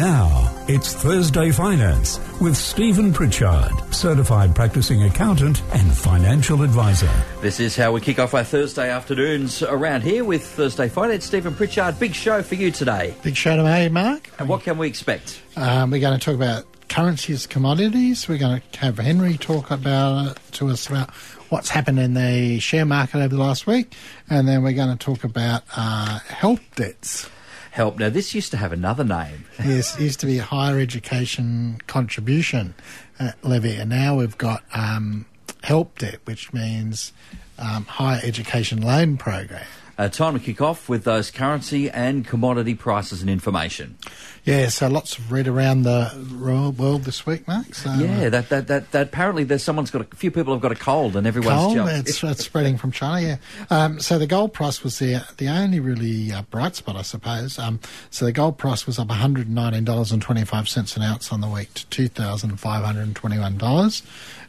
Now, it's Thursday Finance with Stephen Pritchard, certified practicing accountant and financial advisor. This is how we kick off our Thursday afternoons around here with Thursday Finance. Stephen Pritchard, big show for you today. Big show today, Mark. And what can we expect? Um, we're going to talk about currencies, commodities. We're going to have Henry talk about to us about what's happened in the share market over the last week, and then we're going to talk about uh, help debts help. Now, this used to have another name. yes, it used to be a higher education contribution uh, levy, and now we've got um, help debt, which means um, higher education loan program. Uh, time to kick off with those currency and commodity prices and information. Yeah, so lots of red around the world this week, Mark. So, yeah, uh, that, that, that, that, apparently there's someone's got a, few people have got a cold and everyone's cold. Jumped. It's, it's spreading from China. Yeah. Um, so the gold price was the the only really uh, bright spot, I suppose. Um, so the gold price was up one hundred and nineteen dollars and twenty five cents an ounce on the week to two thousand five hundred and twenty one dollars.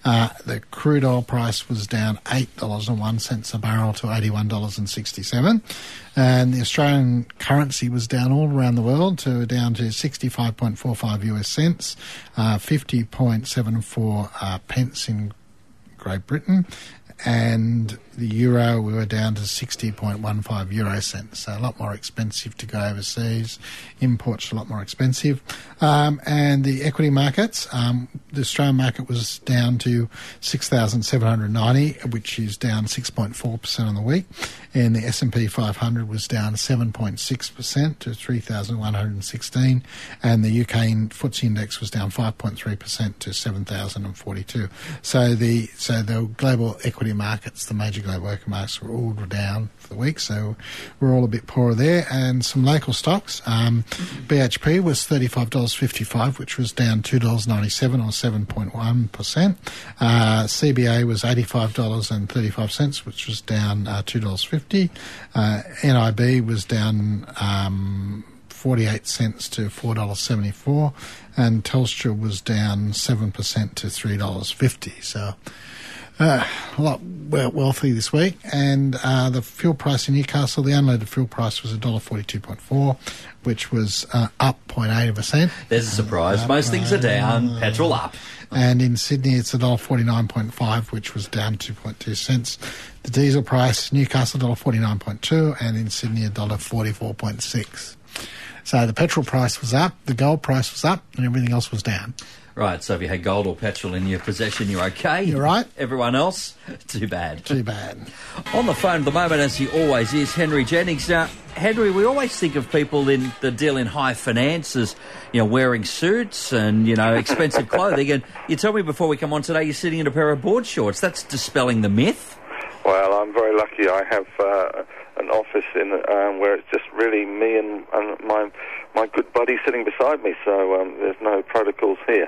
Uh, the crude oil price was down $8.01 a barrel to $81.67. And the Australian currency was down all around the world to down to 65.45 US cents, uh, 50.74 uh, pence in Great Britain, and the euro we were down to 60.15 euro cents, so a lot more expensive to go overseas. Imports a lot more expensive. Um, and the equity markets, um, the Australian market was down to 6,790, which is down 6.4% on the week. And the S&P 500 was down 7.6% to 3,116. And the UK FTSE index was down 5.3% to 7,042. So the, so the global equity markets, the major global worker markets were all down for the week, so we're all a bit poorer there. And some local stocks, um, BHP was $35.55, which was down $2.97 or 7.1%. Uh, CBA was $85.35, which was down uh, $2.50. Uh, NIB was down um, 48 cents to $4.74 and Telstra was down 7% to $3.50. So uh, a lot wealthy this week, and uh, the fuel price in Newcastle, the unleaded fuel price was $1.42.4, which was uh, up 0.8 percent. There's a surprise. Most things are down, petrol up. And in Sydney, it's $1.49.5, which was down 2.2 cents. The diesel price, Newcastle $1.49.2, and in Sydney, $1.44.6. So the petrol price was up, the gold price was up, and everything else was down. Right, so if you had gold or petrol in your possession, you're okay. You're right. Everyone else, too bad. Too bad. On the phone at the moment, as he always is, Henry Jennings. Now, Henry, we always think of people in the deal in high finance as, you know, wearing suits and, you know, expensive clothing. And you told me before we come on today you're sitting in a pair of board shorts. That's dispelling the myth. Well, I'm very lucky. I have uh, an office in um, where it's just really me and, and my my good buddy sitting beside me. So um, there's no protocols here.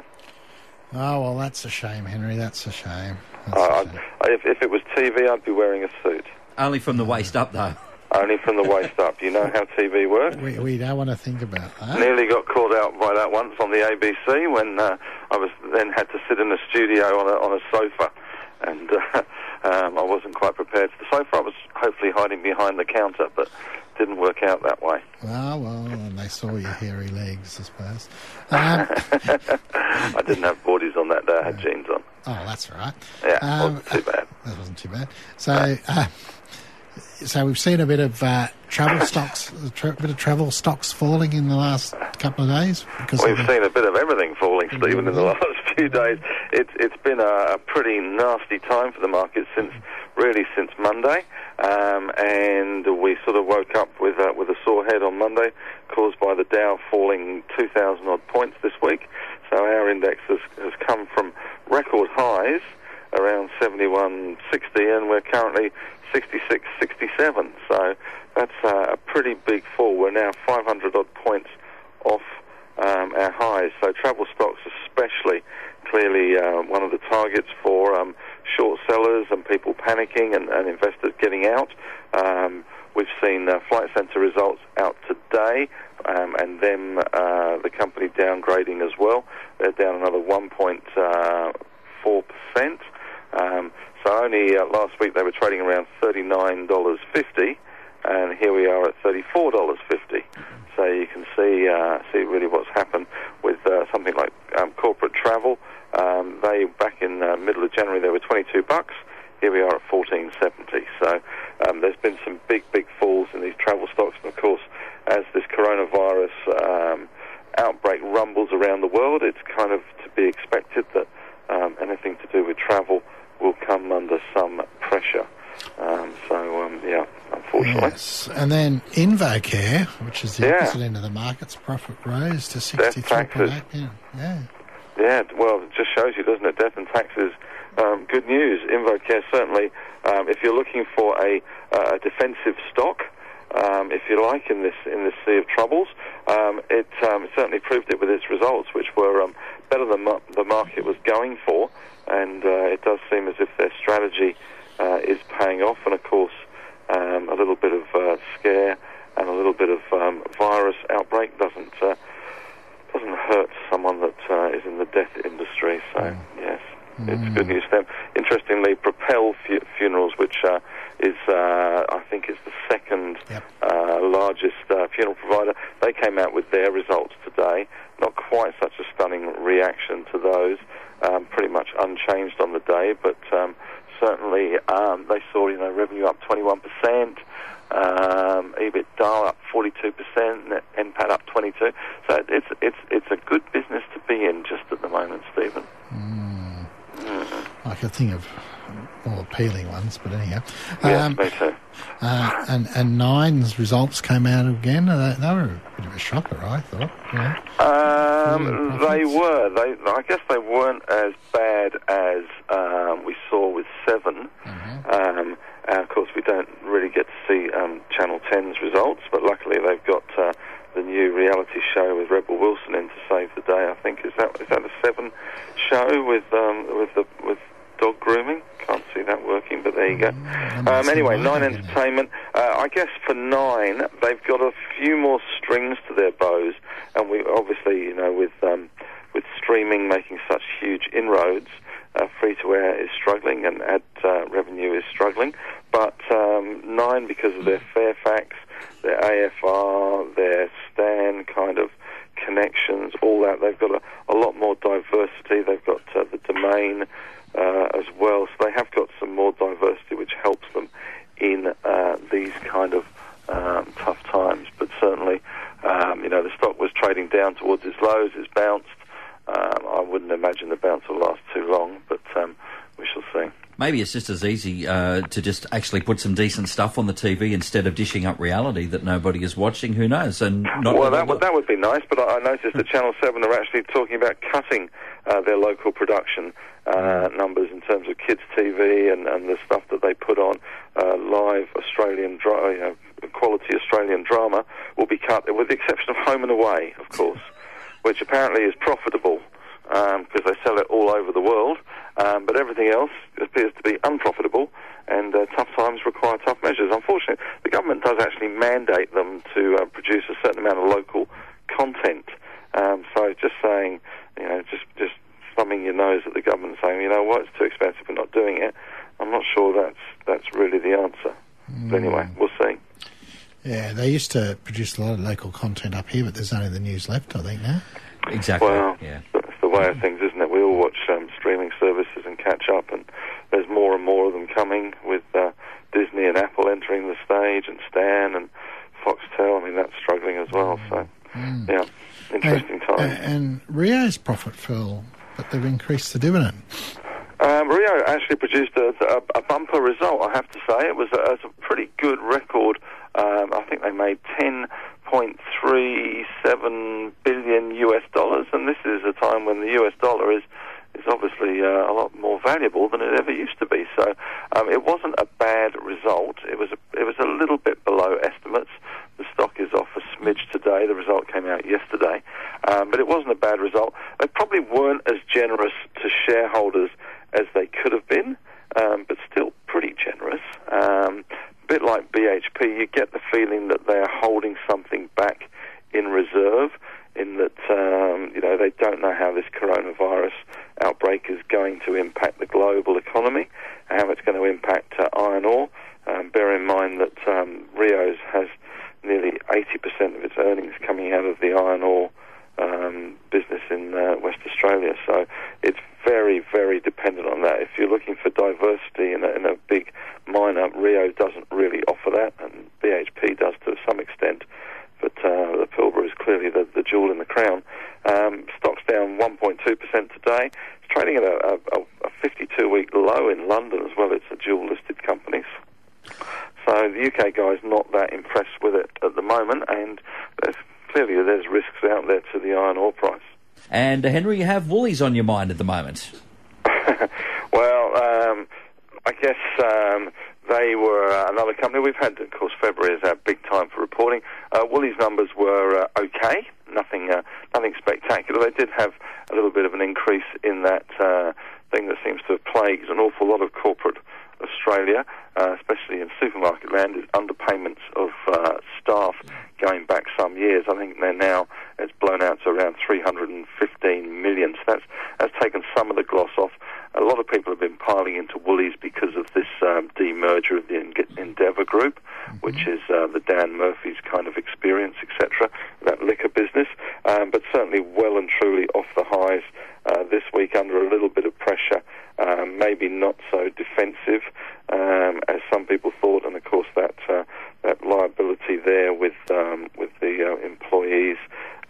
Oh well, that's a shame, Henry. That's a shame. That's uh, a shame. If, if it was TV, I'd be wearing a suit. Only from the waist up, though. Only from the waist up. You know how TV works. We, we don't want to think about that. Nearly got caught out by that once on the ABC when uh, I was then had to sit in the studio on a on a sofa, and uh, um, I wasn't quite prepared for the sofa. I was hopefully hiding behind the counter, but didn't work out that way. Ah, well, and they saw your hairy legs, I suppose. Um, I didn't have boardies on that day. I had jeans on. Oh, that's right. Yeah, um, wasn't too bad. That wasn't too bad. So, uh, so we've seen a bit of uh, travel stocks, a tra- bit of travel stocks falling in the last couple of days. Because we've seen a bit of everything falling, Stephen, in the last few days. It's it's been a, a pretty nasty time for the market since really since Monday, um, and we sort of woke up with uh, with a sore head on Monday, caused by the Dow falling 2,000 odd points this week. So our index has, has come from record highs around 71.60, and we're currently 66.67. So that's uh, a pretty big fall. We're now 500 odd points off um, our highs. So travel stocks, especially, clearly uh, one of the targets for um, short sellers and people panicking and, and investors getting out. Um, we've seen uh, Flight Centre results out today, um, and then uh, the company downgrading as well. They're down another 1.4 uh, percent. Um, so only uh, last week they were trading around $39.50, and here we are at $34.50. So you can see uh, see really what's happened with uh, something like um, corporate travel. Um, they back in the middle of January they were 22 bucks. Here we are at 14.70. So um, there's been some big big falls in these travel stocks, and of course, as this coronavirus um, outbreak rumbles around the world, it's kind of to be expected that um, anything to do with travel will come under some pressure. Um, so um, yeah, unfortunately. Yes. And then Invocare, which is the Yeah. opposite end of the market's profit rose to Death 63.8 taxes. million. Yeah. Yeah, well, it just shows you, doesn't it? Death and taxes. Um, good news. Invocare certainly, um, if you're looking for a, uh, a defensive stock, um, if you like, in this in this sea of troubles, um, it um, certainly proved it with its results, which were um, better than ma- the market was going for, and uh, it does seem as if their strategy uh, is paying off. And of course, um, a little bit of uh, scare and a little bit of um, virus outbreak doesn't uh, doesn't hurt someone that uh, is in the death industry. So yes, it's good news for them. Interestingly, Propel fu- Funerals, which uh, is uh, I think is the second Yep. uh, largest uh, funeral provider, they came out with their results today. Not quite such a stunning reaction to those. Um, pretty much unchanged on the day, but um, certainly um, they saw you know revenue up 21 percent. Um, EBITDA up 42%, net NPAT up 22. So it's it's it's a good business to be in just at the moment, Stephen. I could think of more appealing ones, but anyhow. Yes, Um, me too. uh, and, and Nine's results came out again. They, they were a bit of a shocker, I thought. Yeah. Um, they were. They, I guess they weren't as bad as um, we saw with 7 Um, and of course, we don't really get to see um, Channel 10's results, but luckily they've got uh, the new reality show with Rebel Wilson in to save the day. I think is that is that the Seven show with um, with the with dog grooming? Can't see that working, but there you go. might Um, anyway, Nine Nine again then. Entertainment. Uh, I guess for Nine, they've got a few more strings to their bows, and we obviously, you know, with um, with streaming making such huge inroads, uh, free to air is struggling and ad uh, revenue is struggling. But um, Nine, because of their Fairfax, their AFR, their Stan kind of connections, all that, they've got a, a lot more diversity. They've got uh, the domain uh, as well, so they have got some more diversity, which helps them in uh, these kind of um, tough times. But certainly, um, you know, the stock was trading down towards its lows. It's bounced. Um, I wouldn't imagine the bounce will last too long, but um, we shall see. Maybe it's just as easy uh, to just actually put some decent stuff on the TV instead of dishing up reality that nobody is watching. Who knows? And not well, that would that would be nice, but I, I noticed that Channel Seven are actually talking about cutting uh, their local production uh, numbers in terms of kids TV and, and the stuff that they put on uh, live Australian dra- you know, quality Australian drama will be cut, with the exception of Home and Away, of course, which apparently is profitable because they sell it all over the world. Um, but everything else appears to be unprofitable, and uh, tough times require tough measures. Unfortunately, the government does actually mandate them to uh, produce a certain amount of local content. Um, so just saying, you know, just just thumbing your nose at the government, saying, you know what, it's too expensive, we're not doing it. I'm not sure that's that's really the answer. But anyway, we'll see. Yeah, they used to produce a lot of local content up here, but there's only the news left, I think, now. exactly. Well, yeah. that's the way of things, isn't it? We all watch um, streaming services and catch up, and there's more and more of them coming with uh, Disney and Apple entering the stage, and Stan and Foxtel. I mean, that's struggling as well. So, yeah, interesting and, times. And Rio's profit fell, but they've increased the dividend. Um, Rio actually produced a, a, a bumper result, I have to say. It was a, it was a pretty good record. Um, I think they made 10.37 billion US dollars, and this is a time when the US dollar is is obviously uh, a lot more valuable than it ever used to be. So um, it wasn't a bad result. It was a, it was a little bit below estimates. The stock is off a smidge today. The result came out yesterday, um, but it wasn't a bad result. They probably weren't as generous to shareholders as they could have been, um, but still pretty generous. Um, a bit like BHP, you get the feeling that they are holding something back in reserve. In that, um, you know, they don't know how this coronavirus outbreak is going to impact the global economy, how it's going to impact uh, iron ore. Um, bear in mind that um, Rio's has nearly 80% of its earnings coming out of the iron ore um, business in uh, West Australia. So it's very, very dependent on that. If you're looking for diversity in a, in a big miner, Rio doesn't really offer that, and BHP does to some extent. But uh, the Pilbara is clearly the, the jewel in the crown. Um, stock's down 1.2% today. It's trading at a, a, a 52-week low in London as well. It's a dual-listed company. So the UK guy's not that impressed with it at the moment, and there's, clearly there's risks out there to the iron ore price. And uh, Henry, you have Woolies on your mind at the moment. well, um, I guess um, they were uh, another company. We've had, of course, February is our big time for reporting. Uh, Woolies numbers were uh, okay, nothing, uh, nothing spectacular. They did have a little bit of an increase in that uh, thing that seems to have plagued an awful lot of corporate Australia, uh, especially in supermarket land, is underpayments of staff going back some years. I think they're now it's blown out to around 315 million. So that's that's taken some of the gloss off. A lot of people have been piling into Woolies because of this um, demerger of the Endeavour Group, mm-hmm. which is uh, the Dan Murphy's kind of experience, etc. That liquor business, um, but certainly well and truly off the highs uh, this week under a little bit of pressure um, maybe not so defensive um, as some people thought, and of course that uh, that liability there with um, with the uh, employees'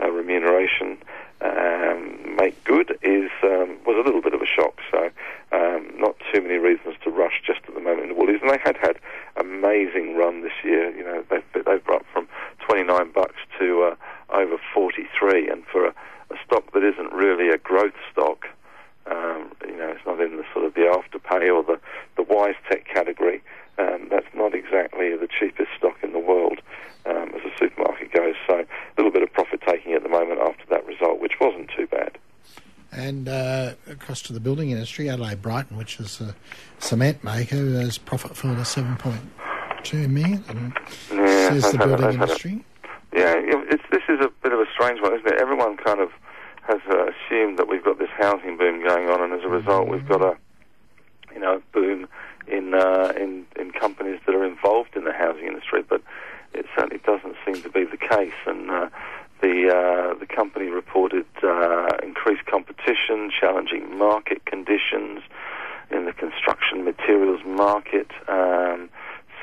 uh, remuneration um, make good is um, was a little bit of a shock. So um, not too many reasons to rush just at the moment in the Woolies, and they had had amazing run this year. You know they've they've brought from 29 bucks to uh, over 43, and for a, a stock that isn't really a growth stock. Um, you know, it's not in the sort of the afterpay or the the wise tech category. Um, that's not exactly the cheapest stock in the world um, as a supermarket goes. So a little bit of profit taking at the moment after that result, which wasn't too bad. And uh, across to the building industry, Adelaide Brighton, which is a cement maker, has profit for the seven point two million. And yeah, says the building industry. Yeah, this is a bit of a strange one, isn't it? Everyone kind of has uh, assumed that we've got this housing boom going on, and as a result, we've got a you know boom in uh, in in companies that are involved in the housing industry. But it certainly doesn't seem to be the case, and uh, the uh, the company reported uh, increased competition, challenging market conditions in the construction materials market. Um,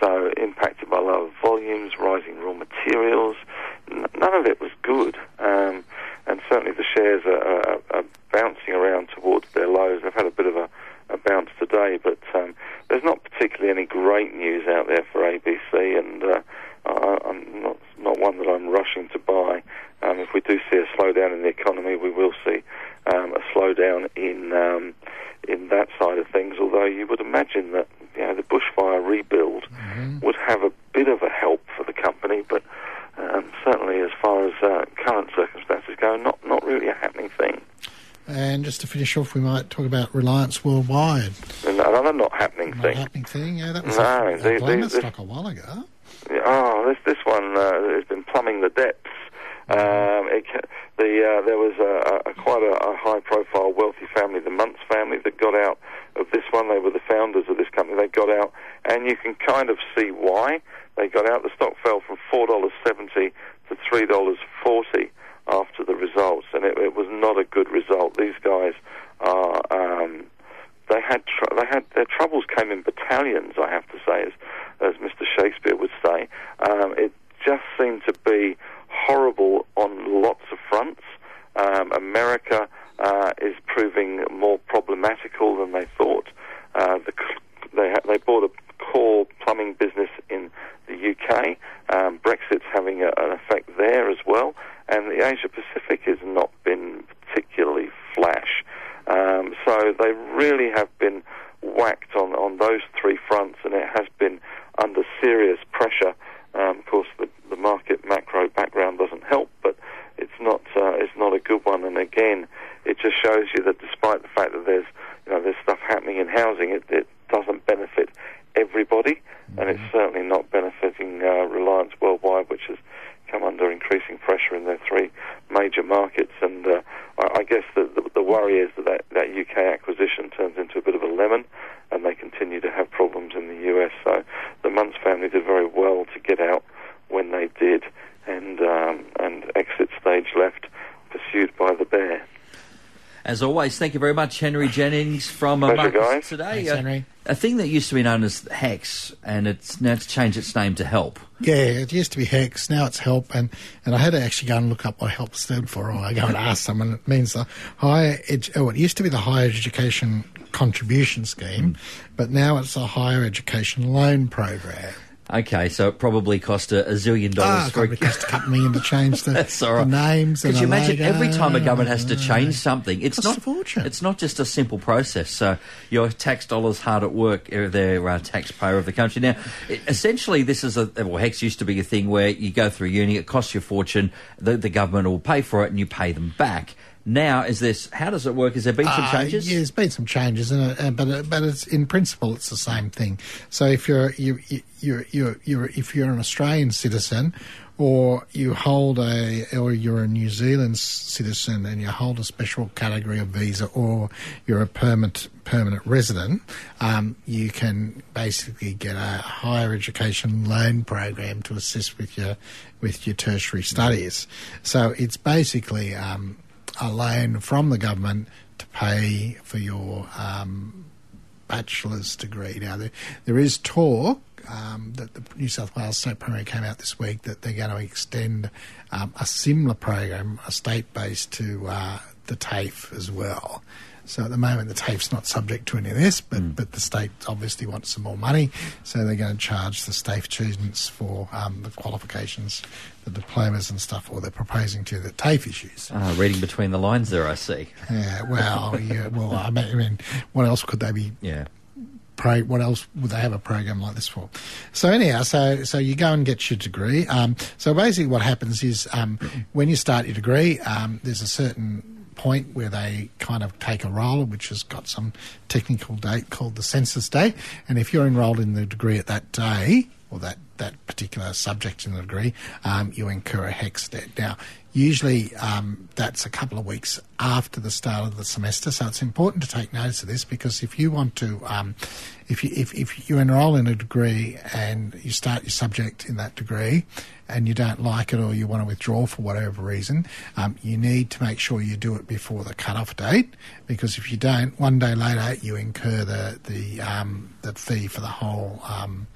so impacted by lower volumes, rising raw materials. None of it was good. Um, and certainly the shares are, are, are, bouncing around towards their lows. They've had a bit of a, a bounce today, but um, there's not particularly any great news out there for ABC, and uh, I'm not not one that I'm rushing to buy. Um, if we do see a slowdown in the economy, we will see um, a slowdown in um, in that side of things. Although you would imagine that you know the bushfire rebuild mm-hmm. would have a bit of a help for the company, but um, certainly as far as uh, current circumstances go, not not really a happening thing. And just to finish off, we might talk about Reliance Worldwide. Another not happening not thing. happening thing. Yeah, that was no, a, a the, the, stock a while ago. Oh, this this one uh, has been plumbing the depths. Um, it, the, uh, there was a, a quite a, a high-profile wealthy family, the Munz family, that got out of this one. They were the founders of this company. They got out, and you can kind of see why they got out. The stock fell from four dollars seventy to three dollars forty after the results, and it, it, was not a good result. These guys are. Um, they had tr- they had their troubles came in battalions. I have to say, as as Mr. Shakespeare would say, um, it just seemed to be horrible on lots of fronts. Um, America uh, is proving more problematical than they thought. Uh, the, they ha- they bought a core plumbing business in the UK. Um, Brexit's having a, an effect there as well, and the Asia Pacific has not been particularly flash. Um, so they really have been whacked on, on those three fronts, and it has been under serious pressure. Um, of course, the, the market macro background doesn't help, but it's not uh, it's not a good one. And again, it just shows you that despite the fact that there's you know there's stuff happening in housing, it, it doesn't benefit everybody, mm-hmm. and it's mm-hmm. certainly not benefiting uh, Reliance Worldwide, which has come under increasing pressure in their three major markets. And uh, I, I, guess the, the, the, worry is that, that that UK acquisition turns into a bit of a lemon, and they continue to have problems in the US. So the Munz family did very well to get out when they did, and um, and exit stage left, pursued by the bear. As always, thank you very much, Henry Jennings from uh, Pleasure, Marcus guys. today. Thanks, Uh, Henry. A thing that used to be known as HECS, and it's now it's changed its name to Help. Yeah, it used to be HECS, now it's HELP, and, and I had to actually go and look up what HELP stood for, or I go and ask someone. It means the higher, edu- oh, it used to be the Higher Education Contribution Scheme, mm. but now it's a Higher Education Loan Program. Okay, so it probably cost a, a zillion dollars for it cost a couple million to change the, That's all right. the names. Could you imagine logo. every time a government has to change something? It's not a fortune. It's not just a simple process. So your tax dollars hard at work. uh, They're uh, taxpayer of the country. Now, essentially, this is a well, HECS used to be a thing where you go through uni, it costs you a fortune. The, the government will pay for it, and you pay them back. Now, is this? How does it work? Has there been some Uh, changes? yeah, there's been some changes, in it, uh, but uh, but it's in principle it's the same thing. So if you're you you you're, you're, you're if you're an Australian citizen, or you hold a or you're a New Zealand citizen and you hold a special category of visa, or you're a permanent permanent resident, um, you can basically get a higher education loan program to assist with your with your tertiary studies. So it's basically um, a loan from the government to pay for your um, bachelor's degree. Now, there, there is talk um, that the New South Wales State Premier came out this week that they're going to extend um, a similar program, a state based, to uh, the TAFE as well. So at the moment, the TAFE's not subject to any of this, but, but the state obviously wants some more money, so they're going to charge the state students for um, the qualifications, the diplomas and stuff, or they're proposing to the TAFE issues. Ah, reading between the lines there, I see. Yeah, well, yeah, well, I mean, I mean, what else could they be Yeah. pro- what else would they have a program like this for? So anyhow, so so you go and get your degree. Um, so basically, what happens is um, when you start your degree, um, there's a certain point where they kind of take a roll, which has got some technical date called the census day, and if you're enrolled in the degree at that day or that that particular subject in the degree, um, you incur a HECS debt. Now, usually um, that's a couple of weeks after the start of the semester, so it's important to take notice of this because if you want to, um, if you if, if you enrol in a degree and you start your subject in that degree and you don't like it or you want to withdraw for whatever reason, um, you need to make sure you do it before the cut-off date because if you don't, one day later you incur the the um, the fee for the whole. Um,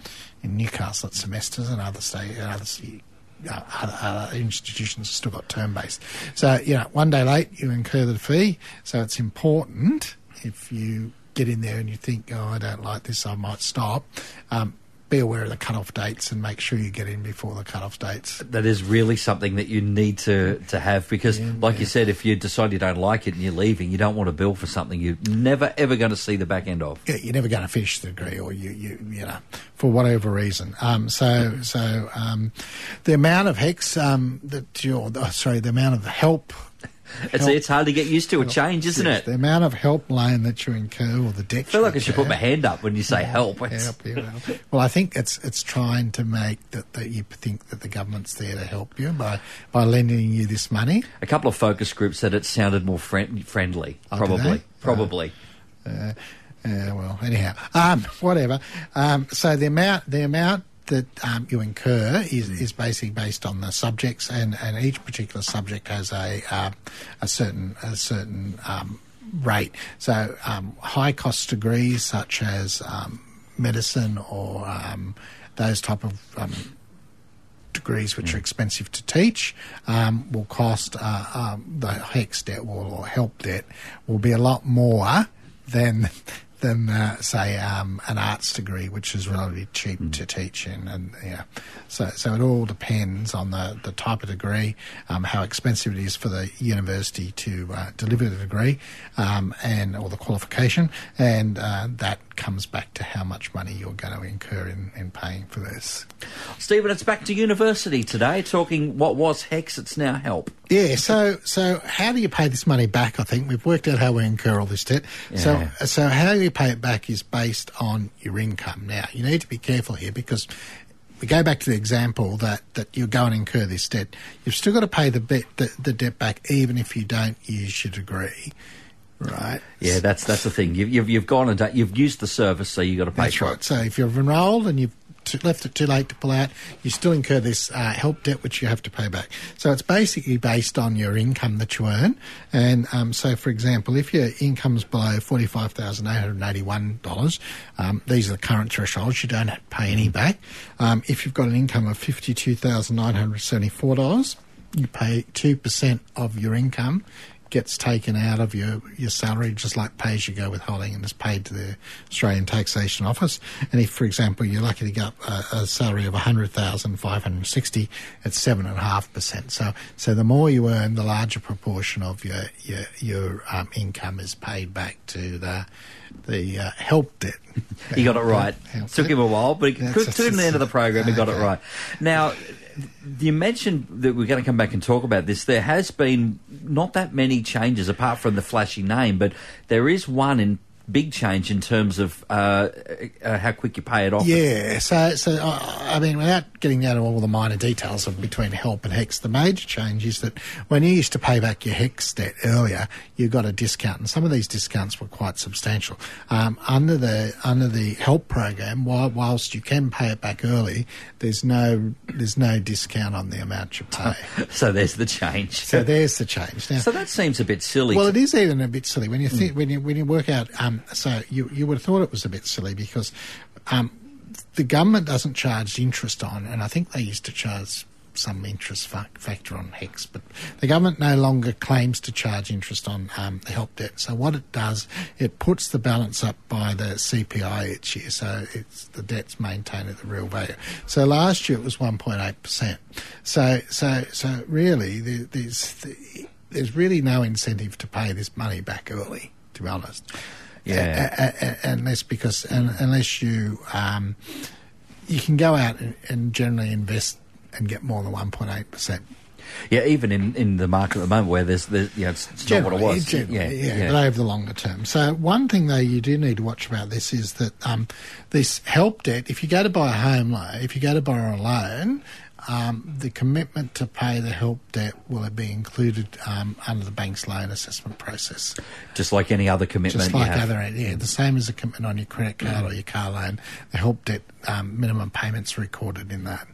in Newcastle at semesters and other state and other other, other institutions have still got term based. So you know, one day late you incur the fee. So it's important if you get in there and you think, oh, I don't like this, I might stop. Um, be aware of the cut-off dates and make sure you get in before the cut-off dates. That is really something that you need to, to have because, like you said, if you decide you don't like it and you're leaving, you don't want to bill for something you're never ever going to see the back end of. Yeah, you're never going to finish the degree, or you, you, you know, for whatever reason. Um, so, so um, the amount of HECS um, that you're, oh, sorry, the amount of help It's, Help. it's hard to get used to a change, isn't Yes, it? The amount of help loan that you incur or the debt. I feel like I should put my hand up when you say help. Help you know. Well, I think it's it's trying to make that, that you think that the government's there to help you by by lending you this money. A couple of focus groups said it sounded more friend- friendly. Oh, probably, probably. Uh, well, anyhow, um, whatever. Um, so the amount the amount that um, you incur is, is basically based on the subjects, and, and each particular subject has a uh, a certain a certain um, rate. So um, high cost degrees such as um, medicine or um, those type of um, degrees which are expensive to teach um, will cost uh, um, the HECS debt will, or help debt will be a lot more than than uh, say um, an arts degree, which is relatively cheap to teach in, and yeah, so so it all depends on the, the type of degree, um, how expensive it is for the university to uh, deliver the degree, um, and or the qualification, and uh, that comes back to how much money you're going to incur in, in paying for this. Stephen, it's back to university today, talking what was HECS, it's now Help. Yeah, so so how do you pay this money back? I think we've worked out how we incur all this debt. Yeah. So so how you pay it back is based on your income. Now you need to be careful here because we go back to the example that, that you go and incur this debt. You've still got to pay the, bet, the the debt back even if you don't use your degree, right? Yeah, that's that's the thing. You've, you've, you've gone and done, you've used the service, so you've got to pay That's for right. it. So if you've enrolled and you've too, left it too late to pull out, you still incur this uh, help debt which you have to pay back. So it's basically based on your income that you earn. And um, so, for example, if your income's below forty-five thousand eight hundred eighty-one dollars, um, these are the current thresholds. You don't have to pay any back. Um, if you've got an income of fifty-two thousand nine hundred seventy-four dollars, you pay two percent of your income gets taken out of your, your salary, just like pay as you go withholding, and is paid to the Australian Taxation Office. And if, for example, you're lucky to get a, a salary of 100,560, it's seven and a half percent. So, so the more you earn, the larger proportion of your your, your um, income is paid back to the the uh, help debt. He got it right. Help Took debt. him a while, but he to the end of the program, he got it right. Now, you mentioned that we're going to come back and talk about this. There has been not that many changes apart from the flashy name, but there is one in big change in terms of uh, uh, how quick you pay it off. Yeah, so so uh, I mean, without getting down to all the minor details of between help and HECS, the major change is that when you used to pay back your HECS debt earlier, you got a discount, and some of these discounts were quite substantial. Um, under the under the help program, while, whilst you can pay it back early, there's no there's no discount on the amount you pay. So there's the change. so there's the change. Now, So that seems a bit silly. well, it is even a bit silly when you think when you when you work out. Um, so you you would have thought it was a bit silly because um, the government doesn't charge interest on, and I think they used to charge some interest fa- factor on HECS, but the government no longer claims to charge interest on um, the help debt. So what it does, it puts the balance up by the CPI each year, so it's the debt's maintained at the real value. So last year it was 1.8 percent. So so so really, there, there's there's really no incentive to pay this money back early. To be honest, Yeah. A- a- a- unless because un unless you um, you can go out and, and generally invest and get more than one point eight percent. yeah, even in, in the market at the moment where there's, there's you know, it's, it's not what it was. Generally, yeah, yeah. but over the longer term. So one thing though you do need to watch about this is that um, this help debt. If you go to buy a home loan, if you go to borrow a loan. Um, the commitment to pay the help debt will be included um, under the bank's loan assessment process. Just like any other commitment Just like other, yeah, the same as a commitment on your credit card or your car loan. The help debt um, minimum payments recorded in that.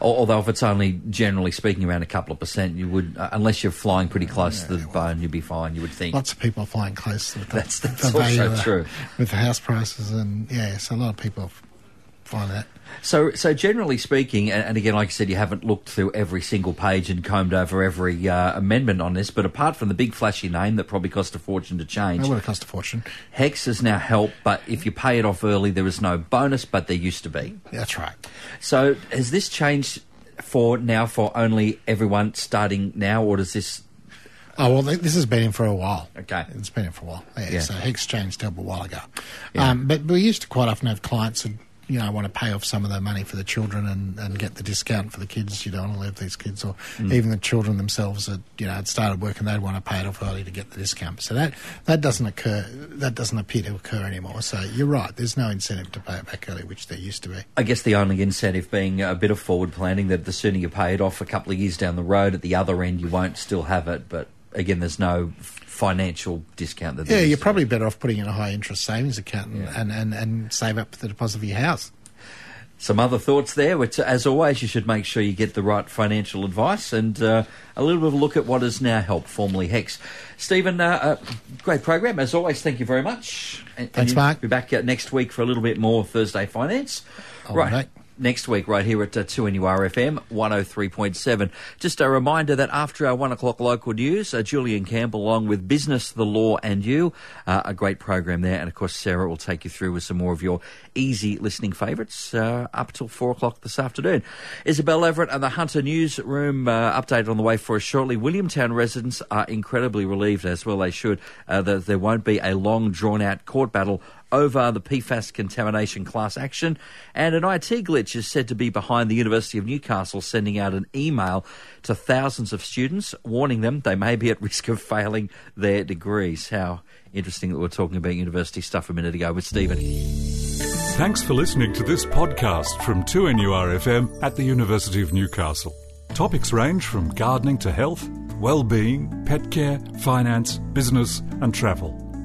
Although if it's only generally speaking around a couple of percent, you would, uh, unless you're flying pretty close to the bone, you'd be fine. You would think. Lots of people are flying close to the, That's- the that's value also the- true. with the house prices and yeah, so a lot of people find that. So, so generally speaking, and, and again, like I said, you haven't looked through every single page and combed over every uh, amendment on this, but apart from the big flashy name that probably cost a fortune to change, That would have cost a fortune. HECS is now help, but if you pay it off early, there is no bonus, but there used to be. That's right. So, has this changed for now for only everyone starting now, or does this? Oh well, this has been in for a while. Okay. it's been in for a while. Yeah, Yeah. so HECS changed a while ago. Yeah. Um, but we used to quite often have clients who, you know, I want to pay off some of their money for the children and, and get the discount for the kids. You don't want to leave these kids, or Mm. even the children themselves that you know had started work and they'd want to pay it off early to get the discount. So that that doesn't occur. That doesn't appear to occur anymore. So you're right. There's no incentive to pay it back early, which there used to be. I guess the only incentive being a bit of forward planning that the sooner you pay it off a couple of years down the road, at the other end you won't still have it. But again, there's no financial discount that. Yeah, you're probably better off putting in a high interest savings account and, Yeah. and, and, and save up the deposit for your house. Some other thoughts there, which, as always, you should make sure you get the right financial advice and uh, a little bit of a look at what is now Help, formerly HECS. Stephen, uh, uh, great program as always. Thank you very much. And, Thanks, and Mark. Be back uh, next week for a little bit more Thursday Finance. All right. right. Next week, right here at uh, 2NURFM 103.7. Just a reminder that after our one o'clock local news, uh, Julian Campbell, along with Business, the Law, and You, uh, a great program there. And of course, Sarah will take you through with some more of your easy listening favourites uh, up till four o'clock this afternoon. Isabel Everett and the Hunter Newsroom uh, updated on the way for us shortly. Williamtown residents are incredibly relieved, as well they should, uh, that there won't be a long, drawn out court battle over the PFAS contamination class action. And an IT glitch is said to be behind the University of Newcastle sending out an email to thousands of students warning them they may be at risk of failing their degrees. How interesting that we're talking about university stuff a minute ago with Stephen. Thanks for listening to this podcast from 2NURFM at the University of Newcastle. Topics range from gardening to health, well-being, pet care, finance, business and travel.